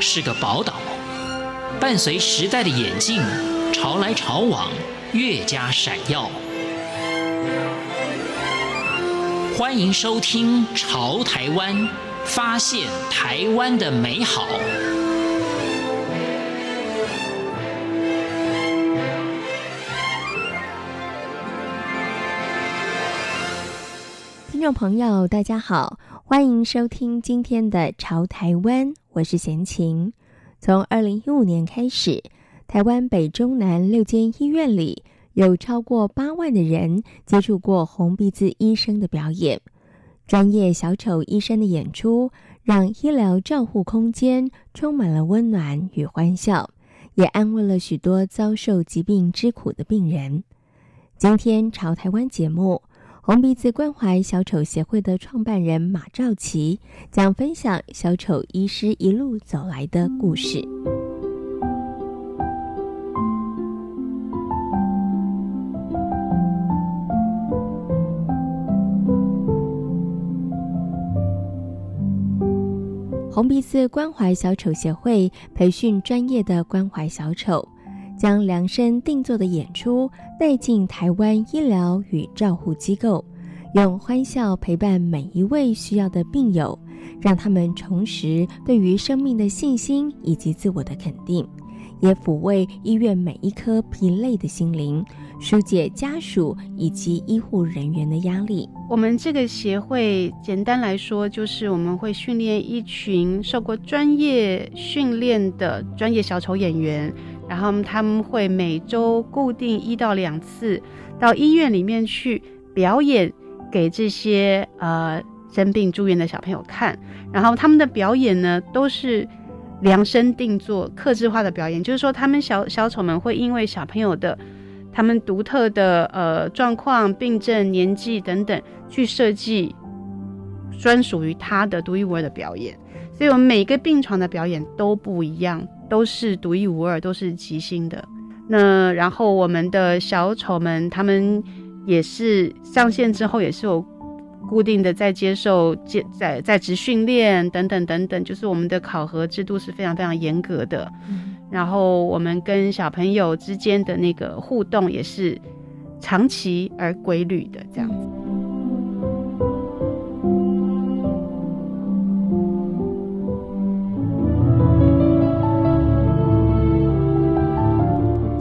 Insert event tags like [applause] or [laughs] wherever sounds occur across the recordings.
是个宝岛，伴随时代的眼镜，潮来潮往，越加闪耀。欢迎收听《潮台湾》，发现台湾的美好。听众朋友，大家好，欢迎收听今天的《潮台湾》，我是闲情。从二零一五年开始，台湾北中南六间医院里有超过八万的人接触过红鼻子医生的表演。专业小丑医生的演出，让医疗照护空间充满了温暖与欢笑，也安慰了许多遭受疾病之苦的病人。今天《朝台湾》节目。红鼻子关怀小丑协会的创办人马兆奇将分享小丑医师一路走来的故事。红鼻子关怀小丑协会培训专业的关怀小丑。将量身定做的演出带进台湾医疗与照护机构，用欢笑陪伴每一位需要的病友，让他们重拾对于生命的信心以及自我的肯定，也抚慰医院每一颗疲累的心灵，疏解家属以及医护人员的压力。我们这个协会简单来说，就是我们会训练一群受过专业训练的专业小丑演员。然后他们会每周固定一到两次到医院里面去表演给这些呃生病住院的小朋友看。然后他们的表演呢都是量身定做、客制化的表演，就是说他们小小丑们会因为小朋友的他们独特的呃状况、病症、年纪等等去设计专属于他的独一无二的表演。所以我们每个病床的表演都不一样。都是独一无二，都是即兴的。那然后我们的小丑们，他们也是上线之后也是有固定的在接受接在在职训练等等等等，就是我们的考核制度是非常非常严格的。嗯。然后我们跟小朋友之间的那个互动也是长期而规律的这样子。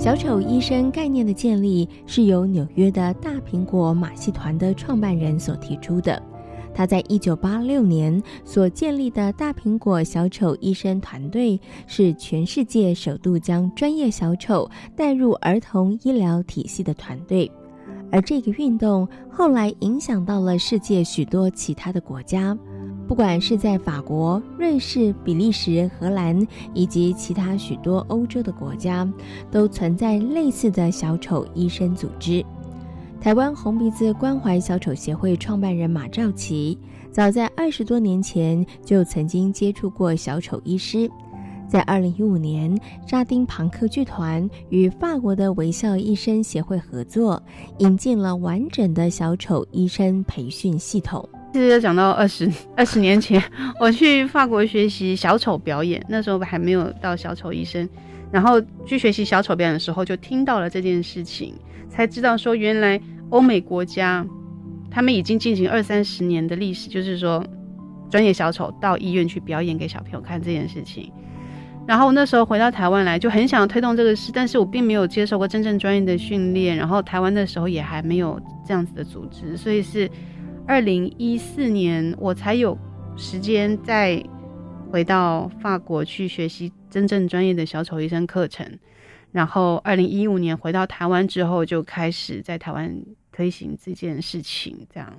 小丑医生概念的建立是由纽约的大苹果马戏团的创办人所提出的。他在一九八六年所建立的大苹果小丑医生团队，是全世界首度将专业小丑带入儿童医疗体系的团队。而这个运动后来影响到了世界许多其他的国家。不管是在法国、瑞士、比利时、荷兰以及其他许多欧洲的国家，都存在类似的小丑医生组织。台湾红鼻子关怀小丑协会创办人马兆琪，早在二十多年前就曾经接触过小丑医师。在二零一五年，沙丁庞克剧团与法国的微笑医生协会合作，引进了完整的小丑医生培训系统。其实讲到二十 [laughs] 二十年前，我去法国学习小丑表演，那时候还没有到小丑医生，然后去学习小丑表演的时候，就听到了这件事情，才知道说原来欧美国家他们已经进行二三十年的历史，就是说专业小丑到医院去表演给小朋友看这件事情。然后那时候回到台湾来，就很想推动这个事，但是我并没有接受过真正专业的训练，然后台湾的时候也还没有这样子的组织，所以是。二零一四年，我才有时间再回到法国去学习真正专业的小丑医生课程。然后，二零一五年回到台湾之后，就开始在台湾推行这件事情。这样。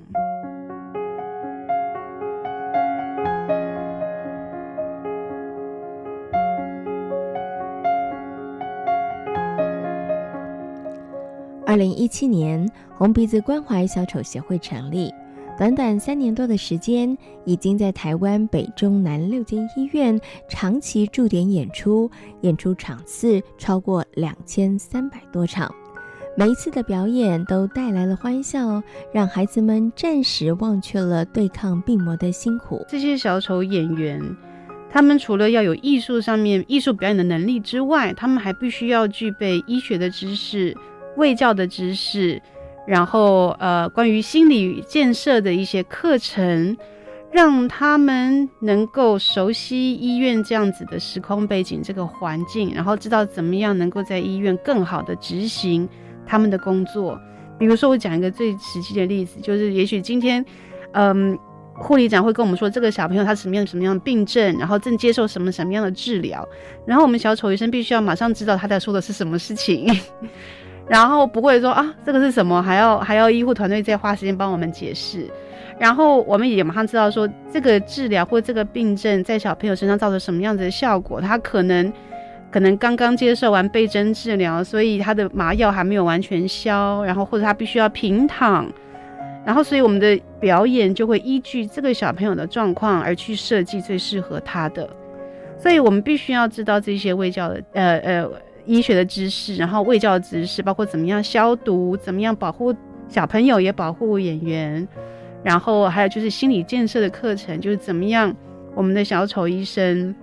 二零一七年，红鼻子关怀小丑协会成立。短短三年多的时间，已经在台湾北中南六间医院长期驻点演出，演出场次超过两千三百多场。每一次的表演都带来了欢笑，让孩子们暂时忘却了对抗病魔的辛苦。这些小丑演员，他们除了要有艺术上面艺术表演的能力之外，他们还必须要具备医学的知识、卫教的知识，然后呃，关于心理建设的一些课程，让他们能够熟悉医院这样子的时空背景、这个环境，然后知道怎么样能够在医院更好的执行他们的工作。比如说，我讲一个最实际的例子，就是也许今天，嗯。护理长会跟我们说，这个小朋友他什么样什么样的病症，然后正接受什么什么样的治疗，然后我们小丑医生必须要马上知道他在说的是什么事情，然后不会说啊这个是什么，还要还要医护团队再花时间帮我们解释，然后我们也马上知道说这个治疗或这个病症在小朋友身上造成什么样子的效果，他可能可能刚刚接受完钡针治疗，所以他的麻药还没有完全消，然后或者他必须要平躺。然后，所以我们的表演就会依据这个小朋友的状况而去设计最适合他的。所以我们必须要知道这些卫教的呃呃医学的知识，然后卫教的知识，包括怎么样消毒，怎么样保护小朋友，也保护演员。然后还有就是心理建设的课程，就是怎么样我们的小丑医生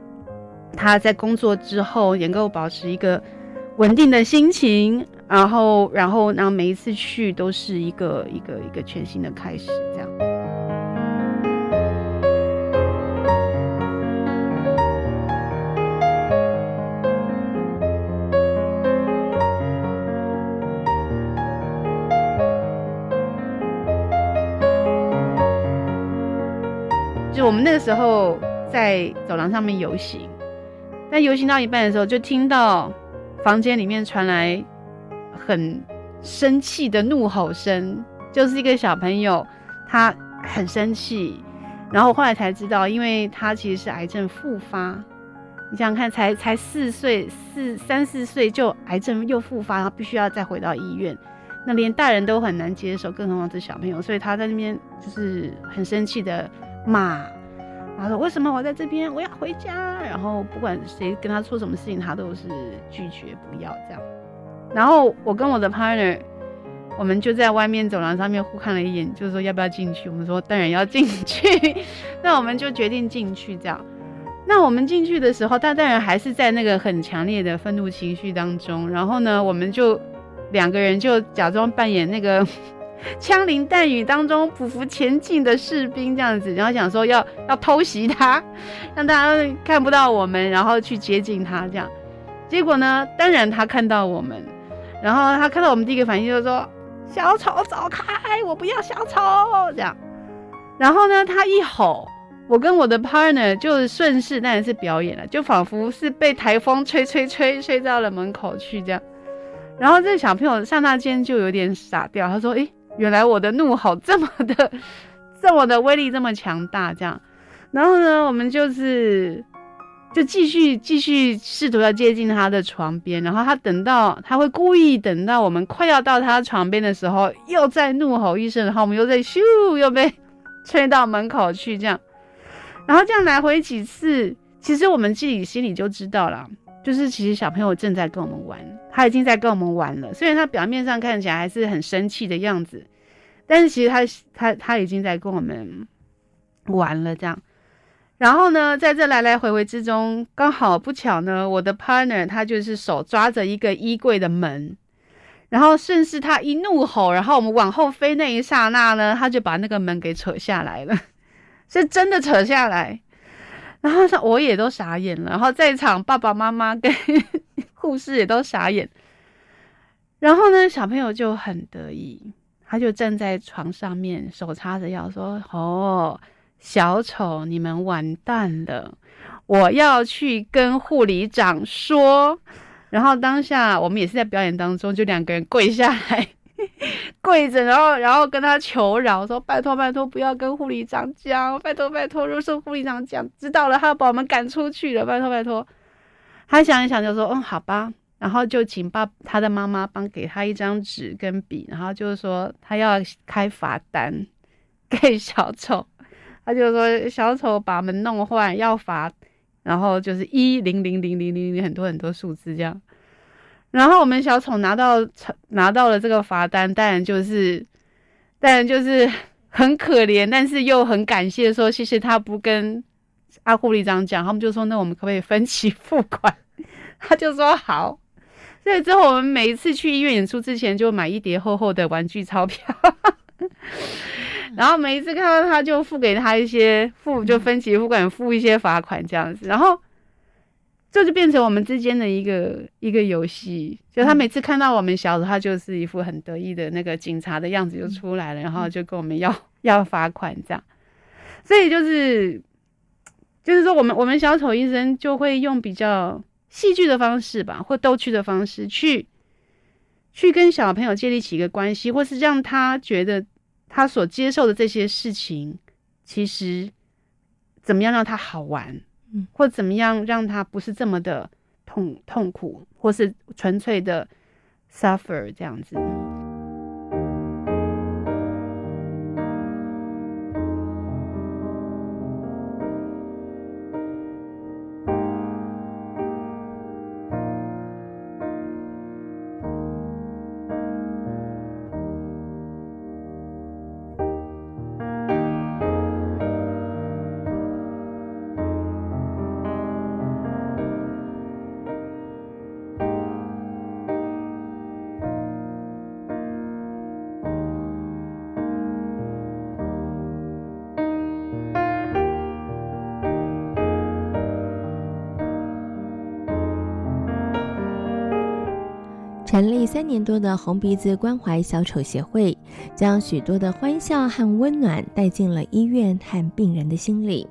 他在工作之后能够保持一个稳定的心情。然后，然后，然后每一次去都是一个一个一个全新的开始，这样。我们那个时候在走廊上面游行，但游行到一半的时候，就听到房间里面传来。很生气的怒吼声，就是一个小朋友，他很生气，然后后来才知道，因为他其实是癌症复发。你想想看，才才四岁，四三四岁就癌症又复发，然后必须要再回到医院，那连大人都很难接受，更何况是小朋友。所以他在那边就是很生气的骂，他说：“为什么我在这边？我要回家。”然后不管谁跟他说什么事情，他都是拒绝不要这样。然后我跟我的 partner，我们就在外面走廊上面互看了一眼，就是说要不要进去。我们说当然要进去，[laughs] 那我们就决定进去。这样，那我们进去的时候，他当然还是在那个很强烈的愤怒情绪当中。然后呢，我们就两个人就假装扮演那个枪林弹雨当中匍匐前进的士兵这样子，然后想说要要偷袭他，让大家看不到我们，然后去接近他这样。结果呢，当然他看到我们。然后他看到我们第一个反应就是说：“小丑走开，我不要小丑。”这样。然后呢，他一吼，我跟我的 partner 就顺势，当然是表演了，就仿佛是被台风吹吹吹吹到了门口去这样。然后这小朋友刹那间就有点傻掉，他说：“诶，原来我的怒吼这么的，[laughs] 这么的威力这么强大。”这样。然后呢，我们就是。就继续继续试图要接近他的床边，然后他等到他会故意等到我们快要到他床边的时候，又再怒吼一声，然后我们又在咻又被吹到门口去，这样，然后这样来回几次，其实我们自己心里就知道了，就是其实小朋友正在跟我们玩，他已经在跟我们玩了，虽然他表面上看起来还是很生气的样子，但是其实他他他已经在跟我们玩了，这样。然后呢，在这来来回回之中，刚好不巧呢，我的 partner 他就是手抓着一个衣柜的门，然后顺势他一怒吼，然后我们往后飞那一刹那呢，他就把那个门给扯下来了，[laughs] 是真的扯下来。然后我也都傻眼了，然后在场爸爸妈妈跟 [laughs] 护士也都傻眼。然后呢，小朋友就很得意，他就站在床上面，手叉着腰说：“哦。”小丑，你们完蛋了！我要去跟护理长说。然后当下我们也是在表演当中，就两个人跪下来，跪着，然后然后跟他求饶，说拜托拜托，不要跟护理长讲，拜托拜托，如果说护理长讲知道了，他要把我们赶出去了，拜托拜托。他想一想就说，嗯，好吧。然后就请爸他的妈妈帮给他一张纸跟笔，然后就是说他要开罚单给小丑。他就说小丑把门弄坏要罚，然后就是一零零零零零零很多很多数字这样，然后我们小丑拿到拿到了这个罚单，当然就是当然就是 [laughs] 很可怜，但是又很感谢说谢谢他不跟阿护理长讲，他们就说那我们可不可以分期付款？他就说好。所以之后我们每一次去医院演出之前，就买一叠厚厚的玩具钞票，[laughs] 然后每一次看到他就付给他一些付就分期付款付一些罚款这样子，然后这就变成我们之间的一个一个游戏。就他每次看到我们小时候，他就是一副很得意的那个警察的样子就出来了，然后就跟我们要 [laughs] 要罚款这样。所以就是就是说，我们我们小丑医生就会用比较。戏剧的方式吧，或逗趣的方式，去去跟小朋友建立起一个关系，或是让他觉得他所接受的这些事情，其实怎么样让他好玩，或怎么样让他不是这么的痛痛苦，或是纯粹的 suffer 这样子。成立三年多的红鼻子关怀小丑协会，将许多的欢笑和温暖带进了医院和病人的心里。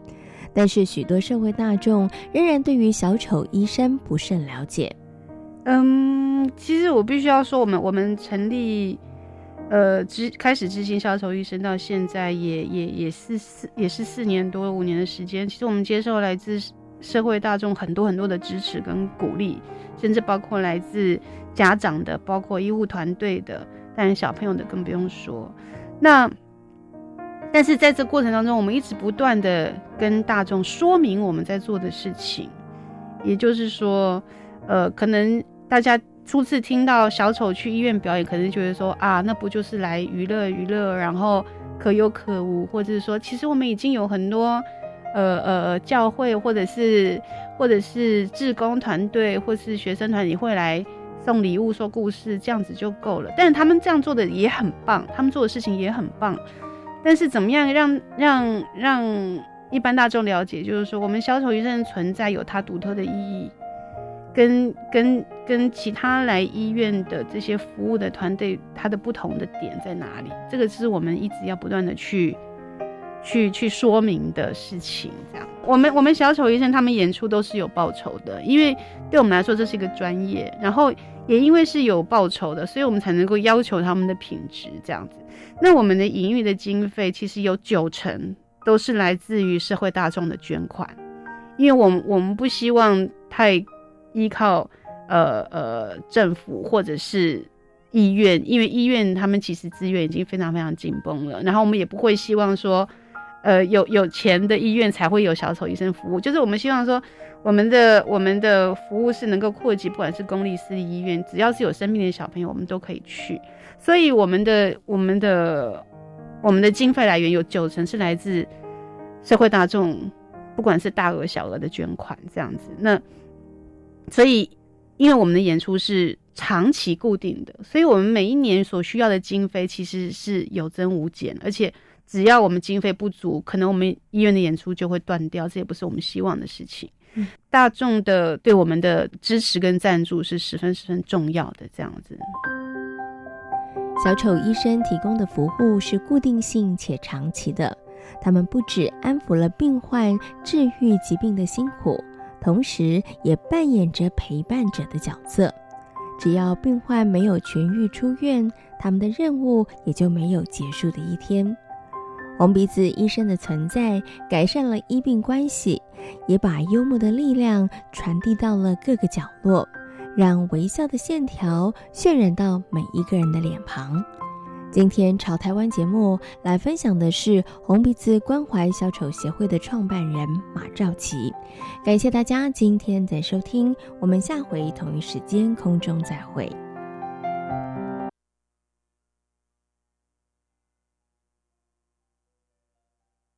但是，许多社会大众仍然对于小丑医生不甚了解。嗯，其实我必须要说，我们我们成立，呃，执开始执行小丑医生到现在也也也是四也是四年多五年的时间。其实我们接受来自社会大众很多很多的支持跟鼓励，甚至包括来自。家长的，包括医护团队的，当然小朋友的更不用说。那，但是在这过程当中，我们一直不断的跟大众说明我们在做的事情。也就是说，呃，可能大家初次听到小丑去医院表演，可能觉得说啊，那不就是来娱乐娱乐，然后可有可无，或者是说，其实我们已经有很多呃呃教会，或者是或者是志工团队，或是学生团体会来。送礼物、说故事，这样子就够了。但是他们这样做的也很棒，他们做的事情也很棒。但是怎么样让让让一般大众了解，就是说我们小丑医生的存在有它独特的意义，跟跟跟其他来医院的这些服务的团队，它的不同的点在哪里？这个是我们一直要不断的去去去说明的事情。这样，我们我们小丑医生他们演出都是有报酬的，因为对我们来说这是一个专业，然后。也因为是有报酬的，所以我们才能够要求他们的品质这样子。那我们的营运的经费其实有九成都是来自于社会大众的捐款，因为我们我们不希望太依靠呃呃政府或者是医院，因为医院他们其实资源已经非常非常紧绷了。然后我们也不会希望说，呃有有钱的医院才会有小丑医生服务，就是我们希望说。我们的我们的服务是能够扩及，不管是公立私立医院，只要是有生病的小朋友，我们都可以去。所以我们的我们的我们的经费来源有九成是来自社会大众，不管是大额小额的捐款这样子。那所以，因为我们的演出是长期固定的，所以我们每一年所需要的经费其实是有增无减，而且只要我们经费不足，可能我们医院的演出就会断掉，这也不是我们希望的事情。大众的对我们的支持跟赞助是十分十分重要的，这样子。小丑医生提供的服务是固定性且长期的，他们不止安抚了病患治愈疾病的辛苦，同时也扮演着陪伴者的角色。只要病患没有痊愈出院，他们的任务也就没有结束的一天。红鼻子医生的存在，改善了医病关系，也把幽默的力量传递到了各个角落，让微笑的线条渲染到每一个人的脸庞。今天潮台湾节目来分享的是红鼻子关怀小丑协会的创办人马兆琪，感谢大家今天的收听，我们下回同一时间空中再会。